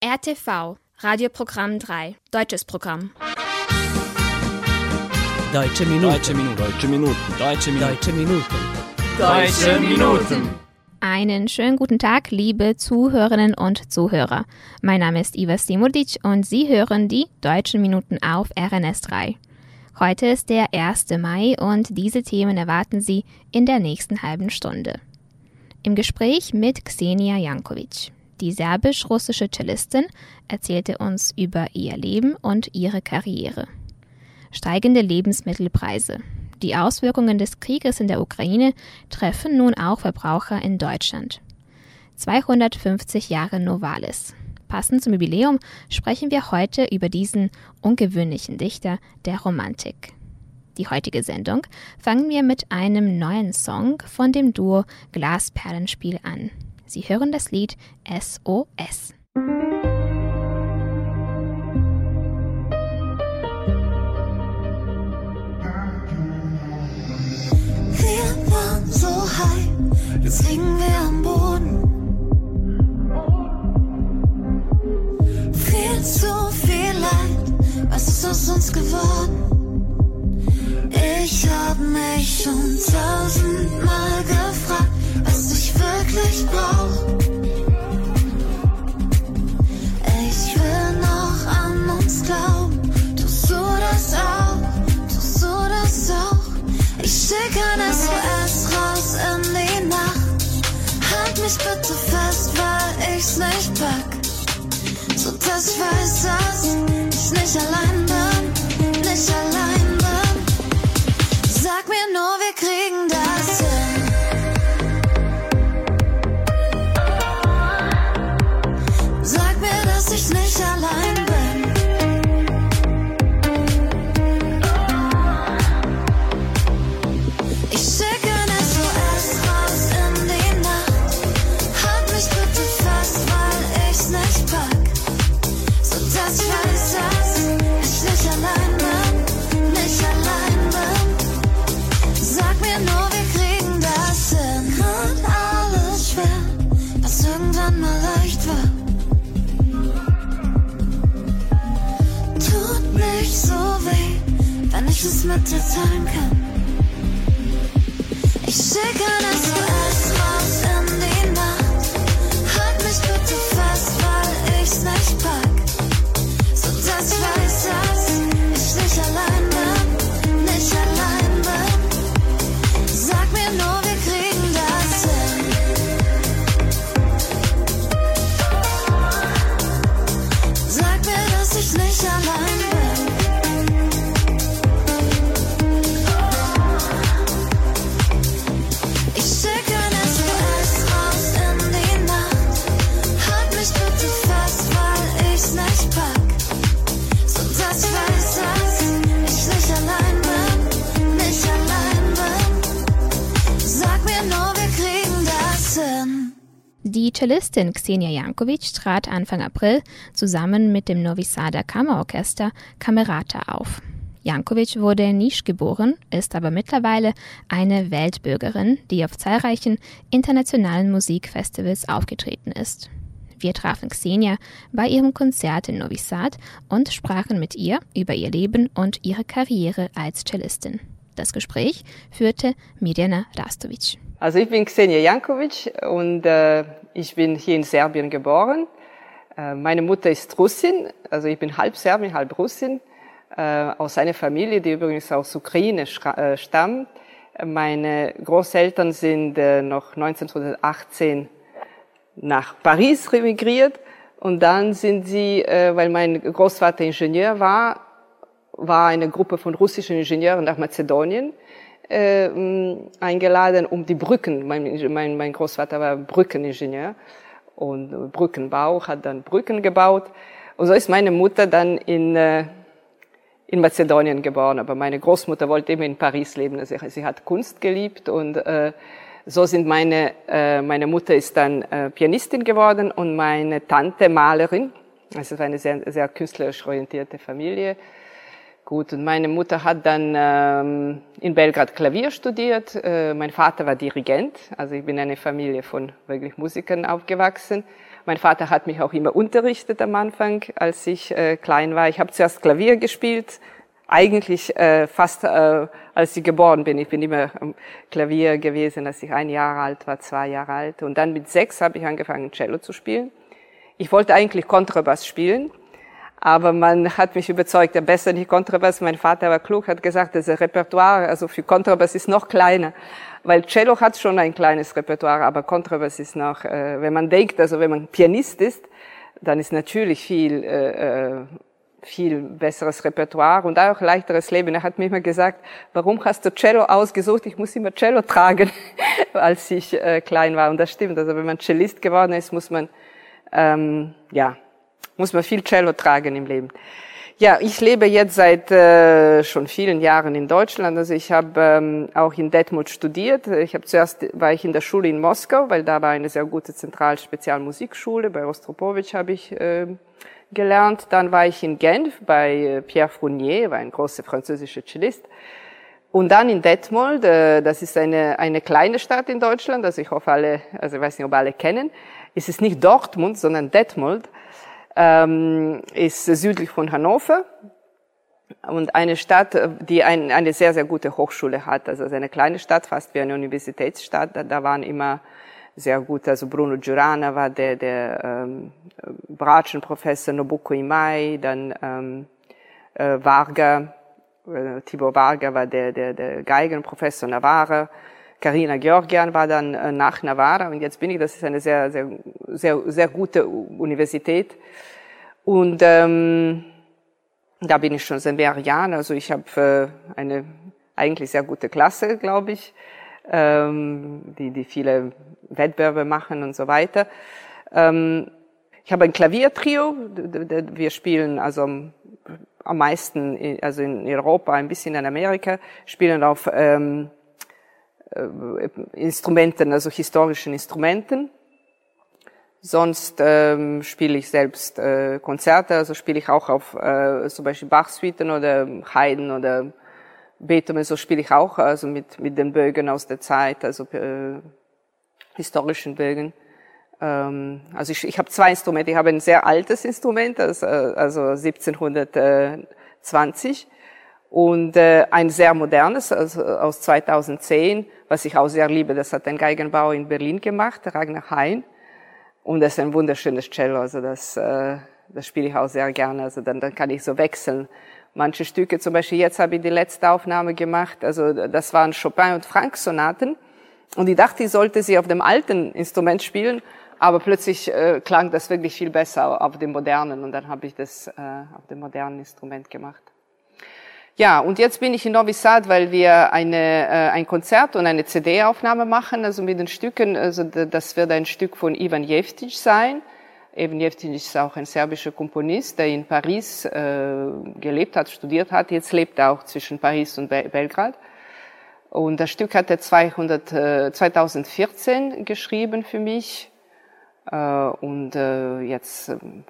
RTV, Radioprogramm 3, deutsches Programm. Deutsche Minuten. Deutsche Minuten. Deutsche Minuten. Deutsche Minuten. Deutsche Minuten. Deutsche Minuten. Einen schönen guten Tag, liebe Zuhörerinnen und Zuhörer. Mein Name ist Iva Simodic und Sie hören die Deutschen Minuten auf RNS 3. Heute ist der 1. Mai und diese Themen erwarten Sie in der nächsten halben Stunde. Im Gespräch mit Xenia Jankovic. Die serbisch-russische Cellistin erzählte uns über ihr Leben und ihre Karriere. Steigende Lebensmittelpreise. Die Auswirkungen des Krieges in der Ukraine treffen nun auch Verbraucher in Deutschland. 250 Jahre Novalis. Passend zum Jubiläum sprechen wir heute über diesen ungewöhnlichen Dichter der Romantik. Die heutige Sendung fangen wir mit einem neuen Song von dem Duo Glasperlenspiel an. Sie hören das Lied SOS. Wir waren so high, jetzt liegen wir am Boden. Viel zu viel Leid, was ist aus uns geworden? Ich hab mich schon tausendmal gefragt, was ich wirklich brauch. Ich will noch an uns glauben, tust du das auch, tust du das auch? Ich schick ein SOS raus in die Nacht. Halt mich bitte fest, weil ich's nicht pack. So dass weiß, dass ich nicht allein bin, nicht allein bin. Sag mir nur, wir kriegen das hin. Ich Die Cellistin Xenia Jankovic trat Anfang April zusammen mit dem Novi Sada Kammerorchester Camerata auf. Jankovic wurde in Nisch geboren, ist aber mittlerweile eine Weltbürgerin, die auf zahlreichen internationalen Musikfestivals aufgetreten ist. Wir trafen Xenia bei ihrem Konzert in Novi Sad und sprachen mit ihr über ihr Leben und ihre Karriere als Cellistin. Das Gespräch führte Mirjana Rastovic. Also ich bin Xenia Jankovic und äh, ich bin hier in Serbien geboren. Äh, meine Mutter ist Russin, also ich bin halb Serbin, halb Russin, äh, aus einer Familie, die übrigens aus Ukraine äh, stammt. Meine Großeltern sind äh, noch 1918 nach Paris remigriert und dann sind sie, äh, weil mein Großvater Ingenieur war, war eine Gruppe von russischen Ingenieuren nach Mazedonien äh, eingeladen, um die Brücken, mein, mein, mein Großvater war Brückeningenieur und Brückenbau, hat dann Brücken gebaut. Und so ist meine Mutter dann in, äh, in Mazedonien geboren, aber meine Großmutter wollte immer in Paris leben. Also sie hat Kunst geliebt und äh, so sind meine, äh, meine Mutter ist dann äh, Pianistin geworden und meine Tante Malerin. Also es war eine sehr, sehr künstlerisch orientierte Familie. Gut, und meine Mutter hat dann ähm, in Belgrad Klavier studiert. Äh, mein Vater war Dirigent, also ich bin in einer Familie von wirklich Musikern aufgewachsen. Mein Vater hat mich auch immer unterrichtet am Anfang, als ich äh, klein war. Ich habe zuerst Klavier gespielt, eigentlich äh, fast äh, als ich geboren bin. Ich bin immer am Klavier gewesen, als ich ein Jahr alt war, zwei Jahre alt. Und dann mit sechs habe ich angefangen, Cello zu spielen. Ich wollte eigentlich Kontrabass spielen, aber man hat mich überzeugt, ja besser nicht Kontrabass. Mein Vater war klug, hat gesagt, das Repertoire, also für Kontrabass ist noch kleiner. Weil Cello hat schon ein kleines Repertoire, aber Kontrabass ist noch, äh, wenn man denkt, also wenn man Pianist ist, dann ist natürlich viel, äh, äh viel besseres Repertoire und auch leichteres Leben. Er hat mir immer gesagt, warum hast du Cello ausgesucht? Ich muss immer Cello tragen, als ich äh, klein war. Und das stimmt. Also wenn man Cellist geworden ist, muss man, ähm, ja, muss man viel Cello tragen im Leben. Ja, ich lebe jetzt seit äh, schon vielen Jahren in Deutschland. Also ich habe ähm, auch in Detmold studiert. Ich habe zuerst war ich in der Schule in Moskau, weil da war eine sehr gute Zentral-Spezialmusikschule. Bei Rostropowitsch habe ich äh, gelernt. Dann war ich in Genf bei äh, Pierre Fournier, war ein großer französischer Cellist. Und dann in Detmold, äh, das ist eine, eine kleine Stadt in Deutschland, also ich hoffe alle, also ich weiß nicht, ob alle kennen. Es ist nicht Dortmund, sondern Detmold ähm, ist südlich von Hannover und eine Stadt, die ein, eine sehr, sehr gute Hochschule hat. Also eine kleine Stadt, fast wie eine Universitätsstadt. Da, da waren immer sehr gut, also Bruno Giurana war der, der ähm, Bratschenprofessor, Nobuko Imai, dann ähm, äh, Varga, äh, Tibor Varga war der, der, der Geigenprofessor Navarra. Karina Georgian war dann äh, nach Navarra und jetzt bin ich, das ist eine sehr, sehr, sehr, sehr gute Universität. Und ähm, da bin ich schon seit mehreren Jahren. Also ich habe äh, eine eigentlich sehr gute Klasse, glaube ich, ähm, die, die viele Wettbewerbe machen und so weiter. Ähm, ich habe ein Klaviertrio. Wir spielen also am meisten, also in Europa, ein bisschen in Amerika, spielen auf ähm, äh, Instrumenten, also historischen Instrumenten. Sonst ähm, spiele ich selbst äh, Konzerte, also spiele ich auch auf äh, zum Beispiel Bach-Suiten oder Haydn oder Beethoven, so spiele ich auch, also mit, mit den Bögen aus der Zeit, also äh, historischen Bögen. Ähm, also ich, ich habe zwei Instrumente. Ich habe ein sehr altes Instrument, also, also 1720 und äh, ein sehr modernes also aus 2010, was ich auch sehr liebe. Das hat ein Geigenbauer in Berlin gemacht, Ragnar Hein. Und das ist ein wunderschönes Cello. Also das, äh, das spiele ich auch sehr gerne. Also dann, dann kann ich so wechseln. Manche Stücke, zum Beispiel jetzt habe ich die letzte Aufnahme gemacht. Also das waren Chopin und Frank Sonaten. Und ich dachte, ich sollte sie auf dem alten Instrument spielen. Aber plötzlich äh, klang das wirklich viel besser auf dem modernen. Und dann habe ich das äh, auf dem modernen Instrument gemacht. Ja, und jetzt bin ich in Novi Sad, weil wir eine, äh, ein Konzert und eine CD-Aufnahme machen, also mit den Stücken, also das wird ein Stück von Ivan Jeftic sein. Ivan Jeftic ist auch ein serbischer Komponist, der in Paris äh, gelebt hat, studiert hat. Jetzt lebt er auch zwischen Paris und Be Belgrad. Und das Stück hat er 200, äh, 2014 geschrieben für mich. Äh, und äh, jetzt ähm,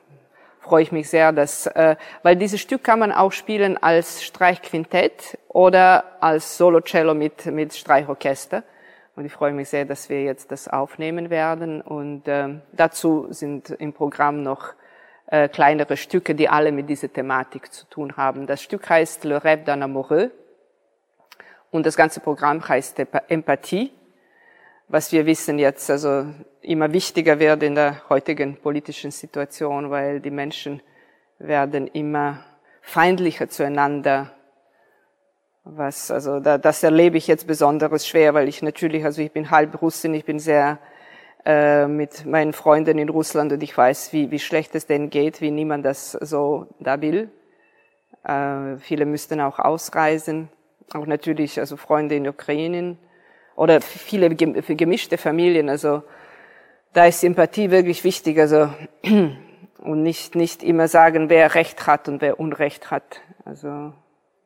freue ich mich sehr, dass, äh, weil dieses Stück kann man auch spielen als Streichquintett oder als Solocello mit, mit Streichorchester. Und ich freue mich sehr, dass wir jetzt das aufnehmen werden. Und äh, dazu sind im Programm noch äh, kleinere Stücke, die alle mit dieser Thematik zu tun haben. Das Stück heißt Le Rêve d'un Amoureux und das ganze Programm heißt Empathie was wir wissen jetzt also immer wichtiger wird in der heutigen politischen Situation, weil die Menschen werden immer feindlicher zueinander. Was, also da, das erlebe ich jetzt besonders schwer, weil ich natürlich, also ich bin halb Russin, ich bin sehr äh, mit meinen Freunden in Russland und ich weiß, wie, wie schlecht es denen geht, wie niemand das so da will. Äh, viele müssten auch ausreisen, auch natürlich also Freunde in Ukraine oder viele gemischte Familien. Also da ist Sympathie wirklich wichtig. Also und nicht nicht immer sagen, wer Recht hat und wer Unrecht hat. Also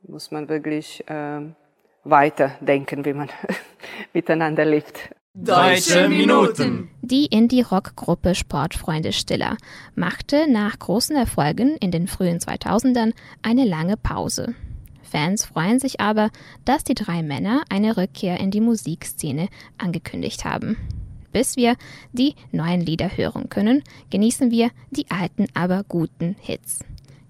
muss man wirklich äh, weiterdenken, wie man miteinander lebt. Deutsche Minuten. Die Indie-Rock-Gruppe Sportfreunde Stiller machte nach großen Erfolgen in den frühen 2000ern eine lange Pause. Fans freuen sich aber, dass die drei Männer eine Rückkehr in die Musikszene angekündigt haben. bis wir die neuen Lieder hören können, genießen wir die alten, aber guten Hits.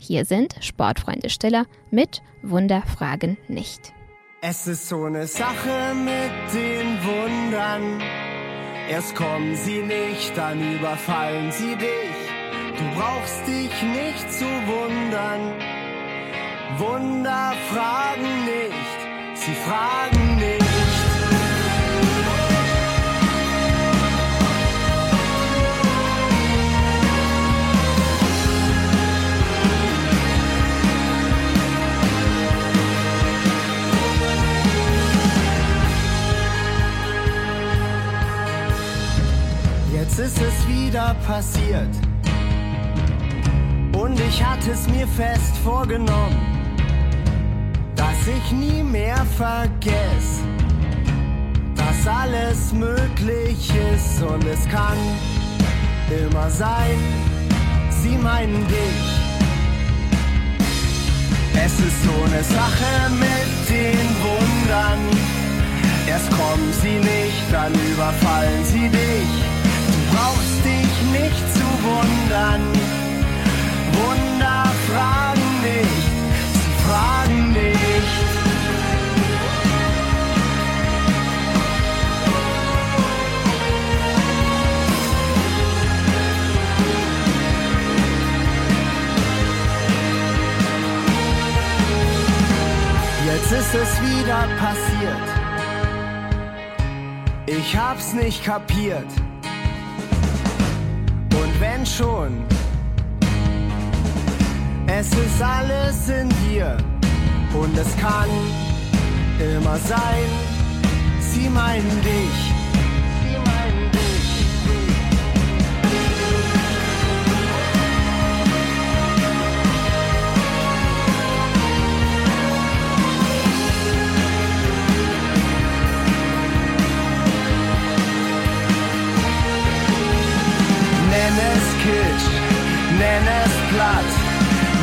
Hier sind Sportfreunde Stiller mit Wunderfragen nicht. Es ist so eine Sache mit den Wundern. Erst kommen sie nicht, dann überfallen sie dich. Du brauchst dich nicht zu wundern. Wunder fragen nicht, sie fragen nicht. Jetzt ist es wieder passiert. Und ich hatte es mir fest vorgenommen, dass ich nie mehr vergesse, dass alles möglich ist und es kann immer sein, sie meinen dich. Es ist so eine Sache mit den Wundern. Erst kommen sie nicht, dann überfallen sie dich brauchst dich nicht zu wundern. Nicht kapiert wenn schon. Es ist alles in dir und es kann immer sein, sie meinen dich. Nenn es platt,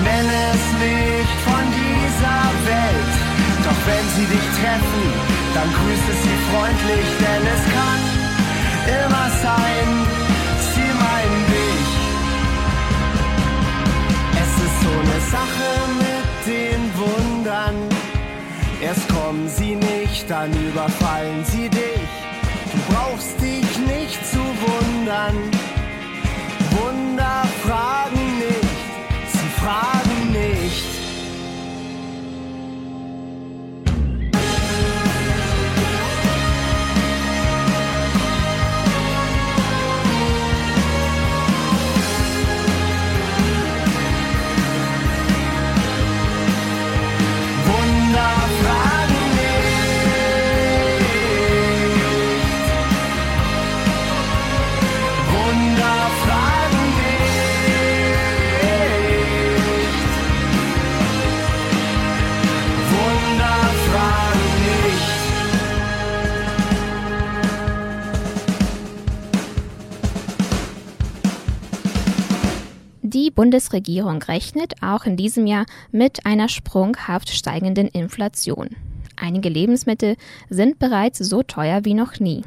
nenn es nicht von dieser Welt. Doch wenn sie dich treffen, dann grüße sie freundlich, denn es kann immer sein, sie meinen dich. Es ist so eine Sache mit den Wundern. Erst kommen sie nicht, dann überfallen sie dich. Du brauchst dich nicht zu wundern. Wunder fragen Bundesregierung rechnet auch in diesem Jahr mit einer sprunghaft steigenden Inflation. Einige Lebensmittel sind bereits so teuer wie noch nie.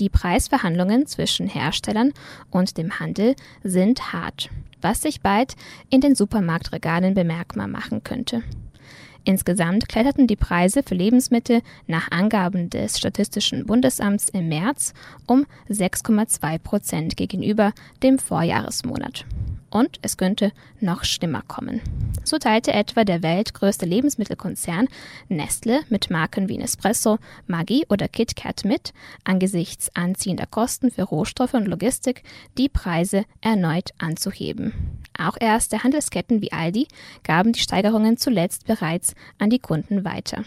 Die Preisverhandlungen zwischen Herstellern und dem Handel sind hart, was sich bald in den Supermarktregalen bemerkbar machen könnte. Insgesamt kletterten die Preise für Lebensmittel nach Angaben des Statistischen Bundesamts im März um 6,2 Prozent gegenüber dem Vorjahresmonat und es könnte noch schlimmer kommen. So teilte etwa der weltgrößte Lebensmittelkonzern Nestle mit Marken wie Nespresso, Maggi oder KitKat mit, angesichts anziehender Kosten für Rohstoffe und Logistik die Preise erneut anzuheben. Auch erste Handelsketten wie Aldi gaben die Steigerungen zuletzt bereits an die Kunden weiter.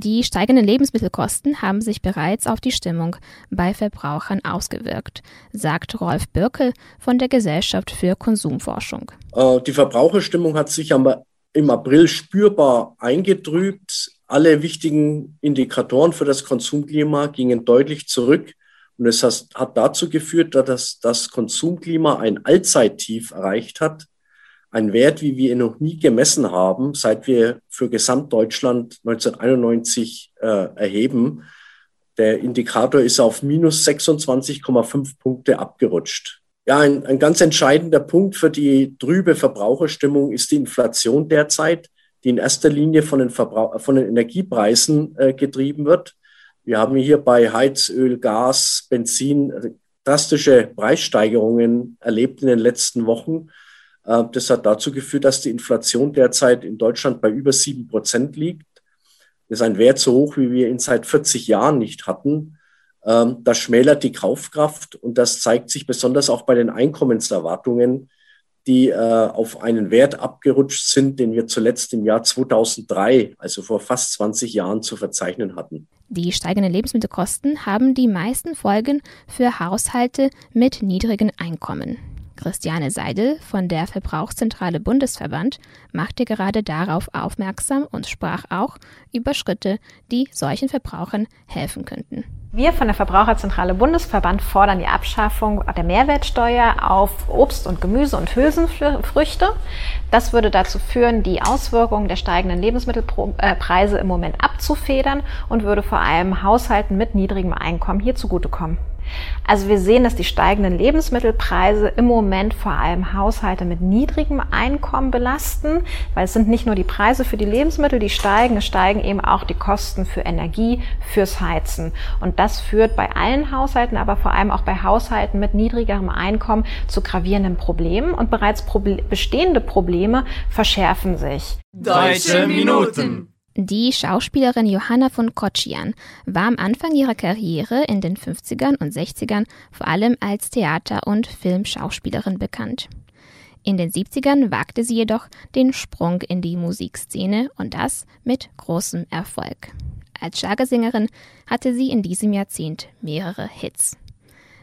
Die steigenden Lebensmittelkosten haben sich bereits auf die Stimmung bei Verbrauchern ausgewirkt, sagt Rolf Birkel von der Gesellschaft für Konsumforschung. Äh, die Verbraucherstimmung hat sich im April spürbar eingetrübt. Alle wichtigen Indikatoren für das Konsumklima gingen deutlich zurück. Und es hat dazu geführt, dass das Konsumklima ein Allzeittief erreicht hat ein Wert, wie wir ihn noch nie gemessen haben, seit wir für Gesamtdeutschland 1991 äh, erheben. Der Indikator ist auf minus 26,5 Punkte abgerutscht. Ja, ein, ein ganz entscheidender Punkt für die trübe Verbraucherstimmung ist die Inflation derzeit, die in erster Linie von den, Verbrauch von den Energiepreisen äh, getrieben wird. Wir haben hier bei Heizöl, Gas, Benzin äh, drastische Preissteigerungen erlebt in den letzten Wochen. Äh, das hat dazu geführt, dass die Inflation derzeit in Deutschland bei über sieben Prozent liegt. Das ist ein Wert so hoch, wie wir ihn seit 40 Jahren nicht hatten. Ähm, das schmälert die Kaufkraft und das zeigt sich besonders auch bei den Einkommenserwartungen, die äh, auf einen Wert abgerutscht sind, den wir zuletzt im Jahr 2003, also vor fast 20 Jahren, zu verzeichnen hatten. Die steigenden Lebensmittelkosten haben die meisten Folgen für Haushalte mit niedrigen Einkommen. Christiane Seidel von der Verbrauchszentrale Bundesverband machte gerade darauf aufmerksam und sprach auch über Schritte, die solchen Verbrauchern helfen könnten. Wir von der Verbraucherzentrale Bundesverband fordern die Abschaffung der Mehrwertsteuer auf Obst und Gemüse und Hülsenfrüchte. Das würde dazu führen, die Auswirkungen der steigenden Lebensmittelpreise im Moment abzufedern und würde vor allem Haushalten mit niedrigem Einkommen hier zugutekommen. Also wir sehen, dass die steigenden Lebensmittelpreise im Moment vor allem Haushalte mit niedrigem Einkommen belasten, weil es sind nicht nur die Preise für die Lebensmittel, die steigen, es steigen eben auch die Kosten für Energie, fürs Heizen. Und das führt bei allen Haushalten, aber vor allem auch bei Haushalten mit niedrigerem Einkommen zu gravierenden Problemen und bereits bestehende Probleme verschärfen sich. Deutsche Minuten. Die Schauspielerin Johanna von Kocian war am Anfang ihrer Karriere in den 50ern und 60ern vor allem als Theater- und Filmschauspielerin bekannt. In den 70ern wagte sie jedoch den Sprung in die Musikszene und das mit großem Erfolg. Als Schlagersängerin hatte sie in diesem Jahrzehnt mehrere Hits.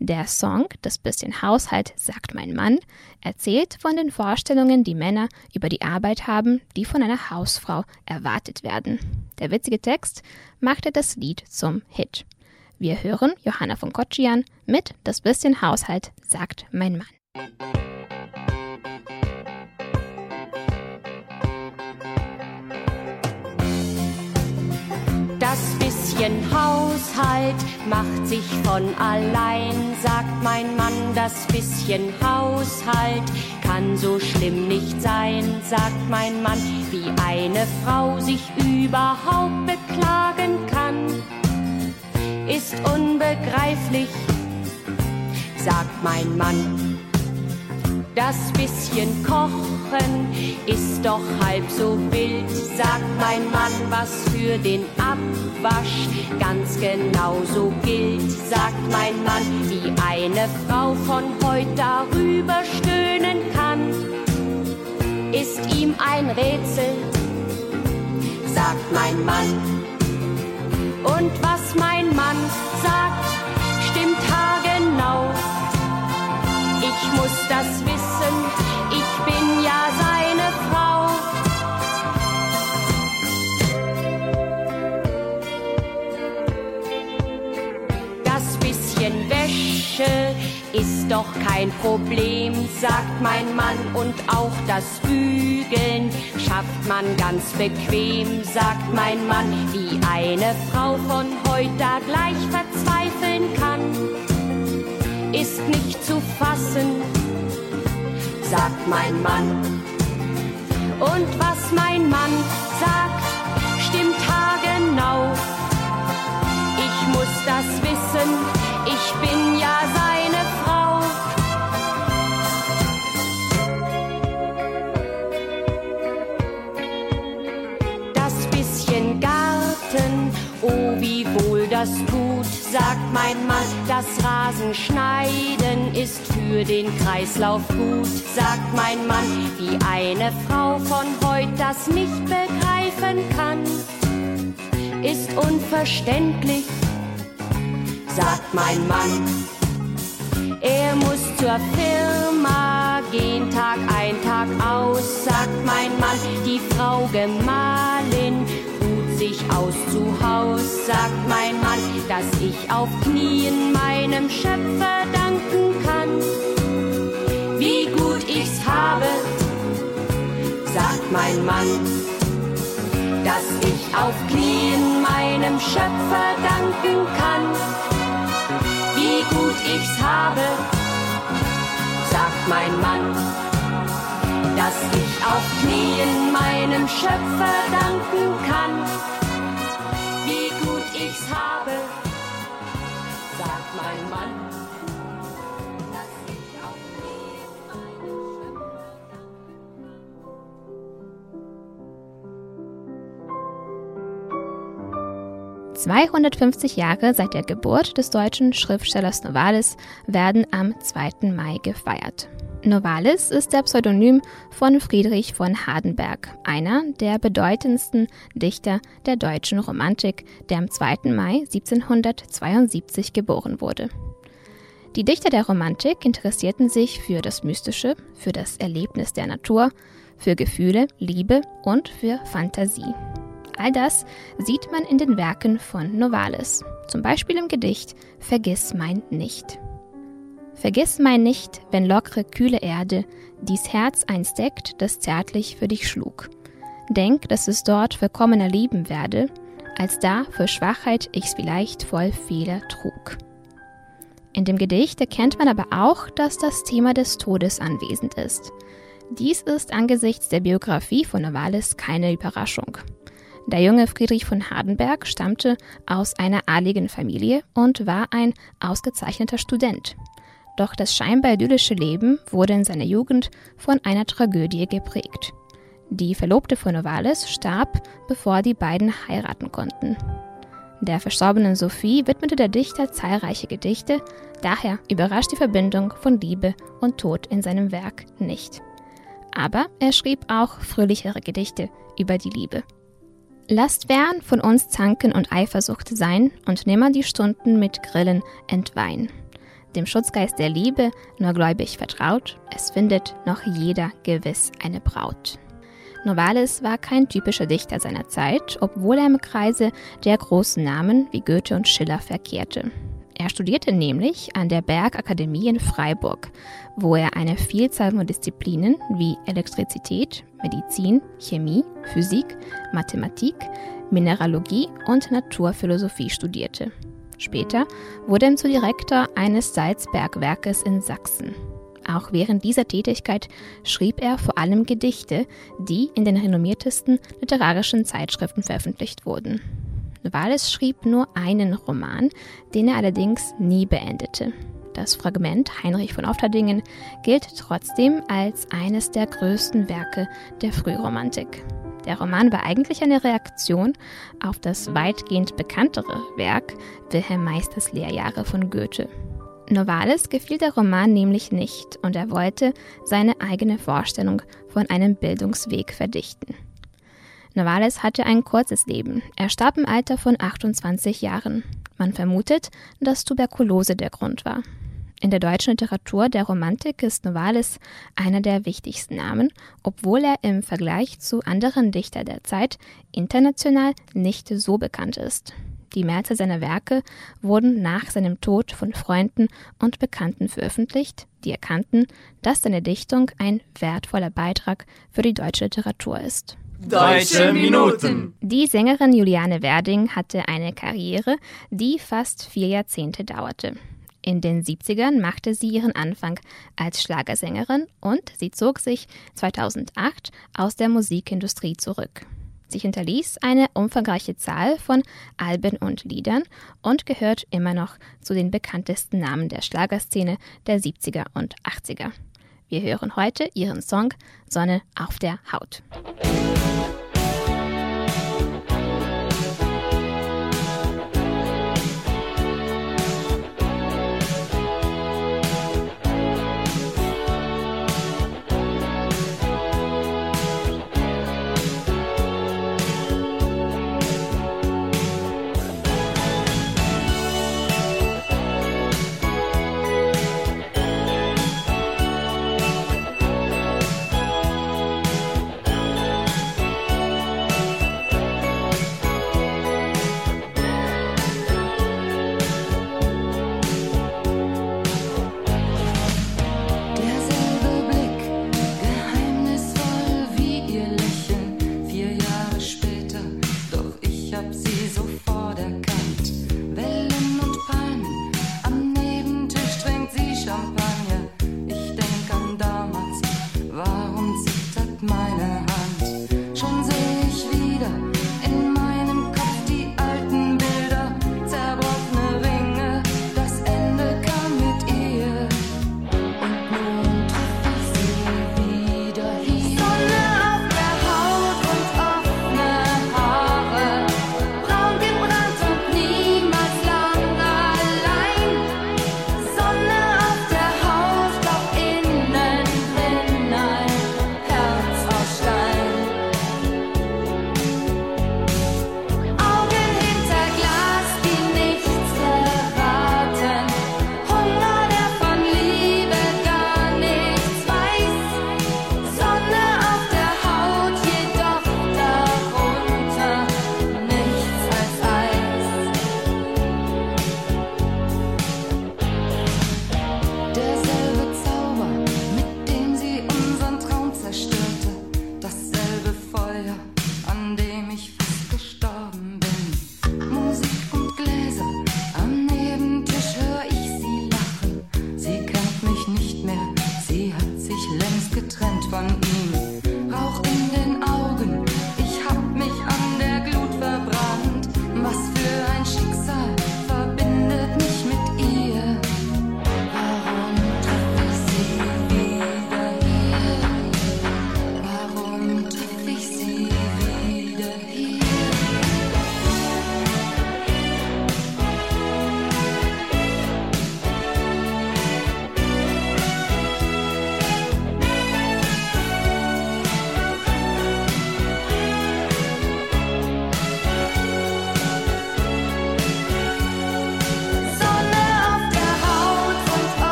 Der Song Das bisschen Haushalt sagt mein Mann erzählt von den Vorstellungen, die Männer über die Arbeit haben, die von einer Hausfrau erwartet werden. Der witzige Text machte das Lied zum Hit. Wir hören Johanna von Kotschian mit Das bisschen Haushalt sagt mein Mann. Bisschen Haushalt macht sich von allein, sagt mein Mann, das bisschen Haushalt kann so schlimm nicht sein, sagt mein Mann, wie eine Frau sich überhaupt beklagen kann, ist unbegreiflich, sagt mein Mann. Das bisschen Kochen ist doch halb so wild, sagt mein Mann, was für den Abwasch ganz genau so gilt, sagt mein Mann, wie eine Frau von heute darüber stöhnen kann, ist ihm ein Rätsel, sagt mein Mann. Und was mein Mann sagt, Ich muss das wissen, ich bin ja seine Frau. Das bisschen Wäsche ist doch kein Problem, sagt mein Mann, und auch das Bügeln schafft man ganz bequem, sagt mein Mann, wie eine Frau von heute gleich verzweifeln kann ist nicht zu fassen, sagt mein Mann. Und was mein Mann sagt, stimmt haargenau. Ich muss das wissen, ich bin ja seine Frau. Das bisschen Garten, oh wie wohl das tut sagt mein Mann, das Rasenschneiden ist für den Kreislauf gut, sagt mein Mann, wie eine Frau von heute das nicht begreifen kann, ist unverständlich, sagt mein Mann. Er muss zur Firma gehen, Tag ein, Tag aus, sagt mein Mann, die Frau Gemahlin sich aus zu Haus, sagt mein Mann, dass ich auf Knien meinem Schöpfer danken kann. Wie gut ich's habe, sagt mein Mann, dass ich auf Knien meinem Schöpfer danken kann. Wie gut ich's habe, sagt mein Mann, dass ich auf Knien meinem Schöpfer danken kann. Wie gut ich's habe, sagt mein Mann. 250 Jahre seit der Geburt des deutschen Schriftstellers Novalis werden am 2. Mai gefeiert. Novalis ist der Pseudonym von Friedrich von Hardenberg, einer der bedeutendsten Dichter der deutschen Romantik, der am 2. Mai 1772 geboren wurde. Die Dichter der Romantik interessierten sich für das Mystische, für das Erlebnis der Natur, für Gefühle, Liebe und für Fantasie. All das sieht man in den Werken von Novalis, zum Beispiel im Gedicht Vergiss mein nicht. Vergiss mein nicht, wenn lockere, kühle Erde dies Herz einst deckt, das zärtlich für dich schlug. Denk, dass es dort vollkommener lieben werde, als da für Schwachheit ich's vielleicht voll Fehler trug. In dem Gedicht erkennt man aber auch, dass das Thema des Todes anwesend ist. Dies ist angesichts der Biografie von Novalis keine Überraschung. Der junge Friedrich von Hardenberg stammte aus einer adligen Familie und war ein ausgezeichneter Student. Doch das scheinbar idyllische Leben wurde in seiner Jugend von einer Tragödie geprägt. Die Verlobte von Novalis starb, bevor die beiden heiraten konnten. Der verstorbenen Sophie widmete der Dichter zahlreiche Gedichte, daher überrascht die Verbindung von Liebe und Tod in seinem Werk nicht. Aber er schrieb auch fröhlichere Gedichte über die Liebe. Lasst fern von uns Zanken und Eifersucht sein und nimmer die Stunden mit Grillen entweihen. Dem Schutzgeist der Liebe nur gläubig vertraut, es findet noch jeder gewiss eine Braut. Novalis war kein typischer Dichter seiner Zeit, obwohl er im Kreise der großen Namen wie Goethe und Schiller verkehrte. Er studierte nämlich an der Bergakademie in Freiburg, wo er eine Vielzahl von Disziplinen wie Elektrizität, Medizin, Chemie, Physik, Mathematik, Mineralogie und Naturphilosophie studierte. Später wurde er zum Direktor eines Salzbergwerkes in Sachsen. Auch während dieser Tätigkeit schrieb er vor allem Gedichte, die in den renommiertesten literarischen Zeitschriften veröffentlicht wurden. Wallace schrieb nur einen Roman, den er allerdings nie beendete. Das Fragment Heinrich von Ofterdingen gilt trotzdem als eines der größten Werke der Frühromantik. Der Roman war eigentlich eine Reaktion auf das weitgehend bekanntere Werk Wilhelm Meisters Lehrjahre von Goethe. Novalis gefiel der Roman nämlich nicht und er wollte seine eigene Vorstellung von einem Bildungsweg verdichten. Novalis hatte ein kurzes Leben. Er starb im Alter von 28 Jahren. Man vermutet, dass Tuberkulose der Grund war. In der deutschen Literatur der Romantik ist Novalis einer der wichtigsten Namen, obwohl er im Vergleich zu anderen Dichtern der Zeit international nicht so bekannt ist. Die Mehrzahl seiner Werke wurden nach seinem Tod von Freunden und Bekannten veröffentlicht, die erkannten, dass seine Dichtung ein wertvoller Beitrag für die deutsche Literatur ist. Deutsche Minuten. Die Sängerin Juliane Werding hatte eine Karriere, die fast vier Jahrzehnte dauerte. In den 70ern machte sie ihren Anfang als Schlagersängerin und sie zog sich 2008 aus der Musikindustrie zurück. Sie hinterließ eine umfangreiche Zahl von Alben und Liedern und gehört immer noch zu den bekanntesten Namen der Schlagerszene der 70er und 80er. Wir hören heute ihren Song Sonne auf der Haut.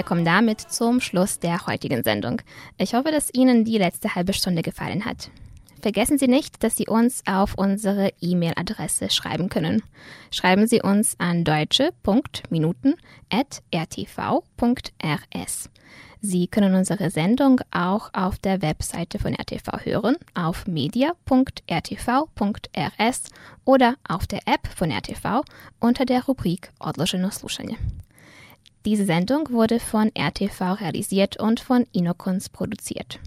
Wir kommen damit zum Schluss der heutigen Sendung. Ich hoffe, dass Ihnen die letzte halbe Stunde gefallen hat. Vergessen Sie nicht, dass Sie uns auf unsere E-Mail-Adresse schreiben können. Schreiben Sie uns an deutsche.minuten.rtv.rs. Sie können unsere Sendung auch auf der Webseite von RTV hören, auf media.rtv.rs oder auf der App von RTV unter der Rubrik Odloženo slušanje. Diese Sendung wurde von RTV realisiert und von Inokons produziert.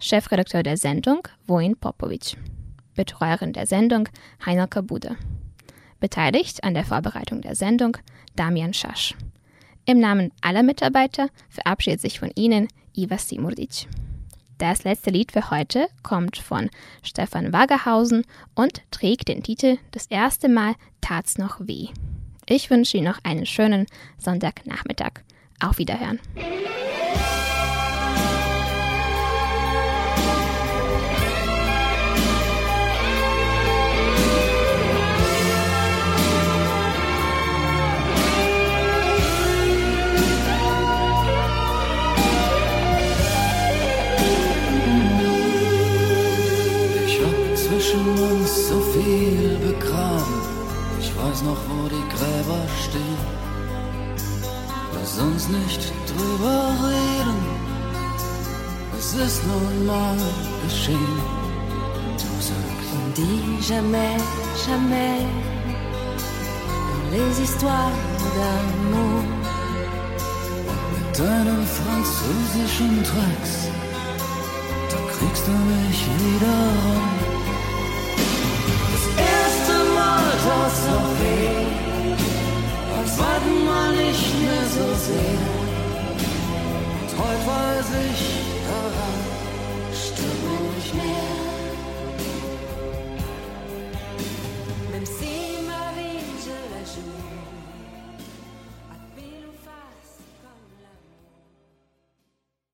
Chefredakteur der Sendung Wojn Popovic. Betreuerin der Sendung Heiner Kabude. Beteiligt an der Vorbereitung der Sendung Damian Schasch. Im Namen aller Mitarbeiter verabschiedet sich von Ihnen Iva Simurdic. Das letzte Lied für heute kommt von Stefan Wagerhausen und trägt den Titel Das erste Mal tat's noch weh. Ich wünsche Ihnen noch einen schönen Sonntagnachmittag. Auf Wiederhören. Ich hab zwischen uns so viel begraben weiß noch, wo die Gräber stehen. Lass uns nicht drüber reden. Es ist nun mal geschehen. Du sagst. On dit jamais, jamais dans les histoires d'amour. Und mit deinen französischen Tracks, da kriegst du mich wieder rum. Tut's noch weh. Als warten wir nicht mehr so sehr. Und heute weiß ich daran, stimmt nicht mehr.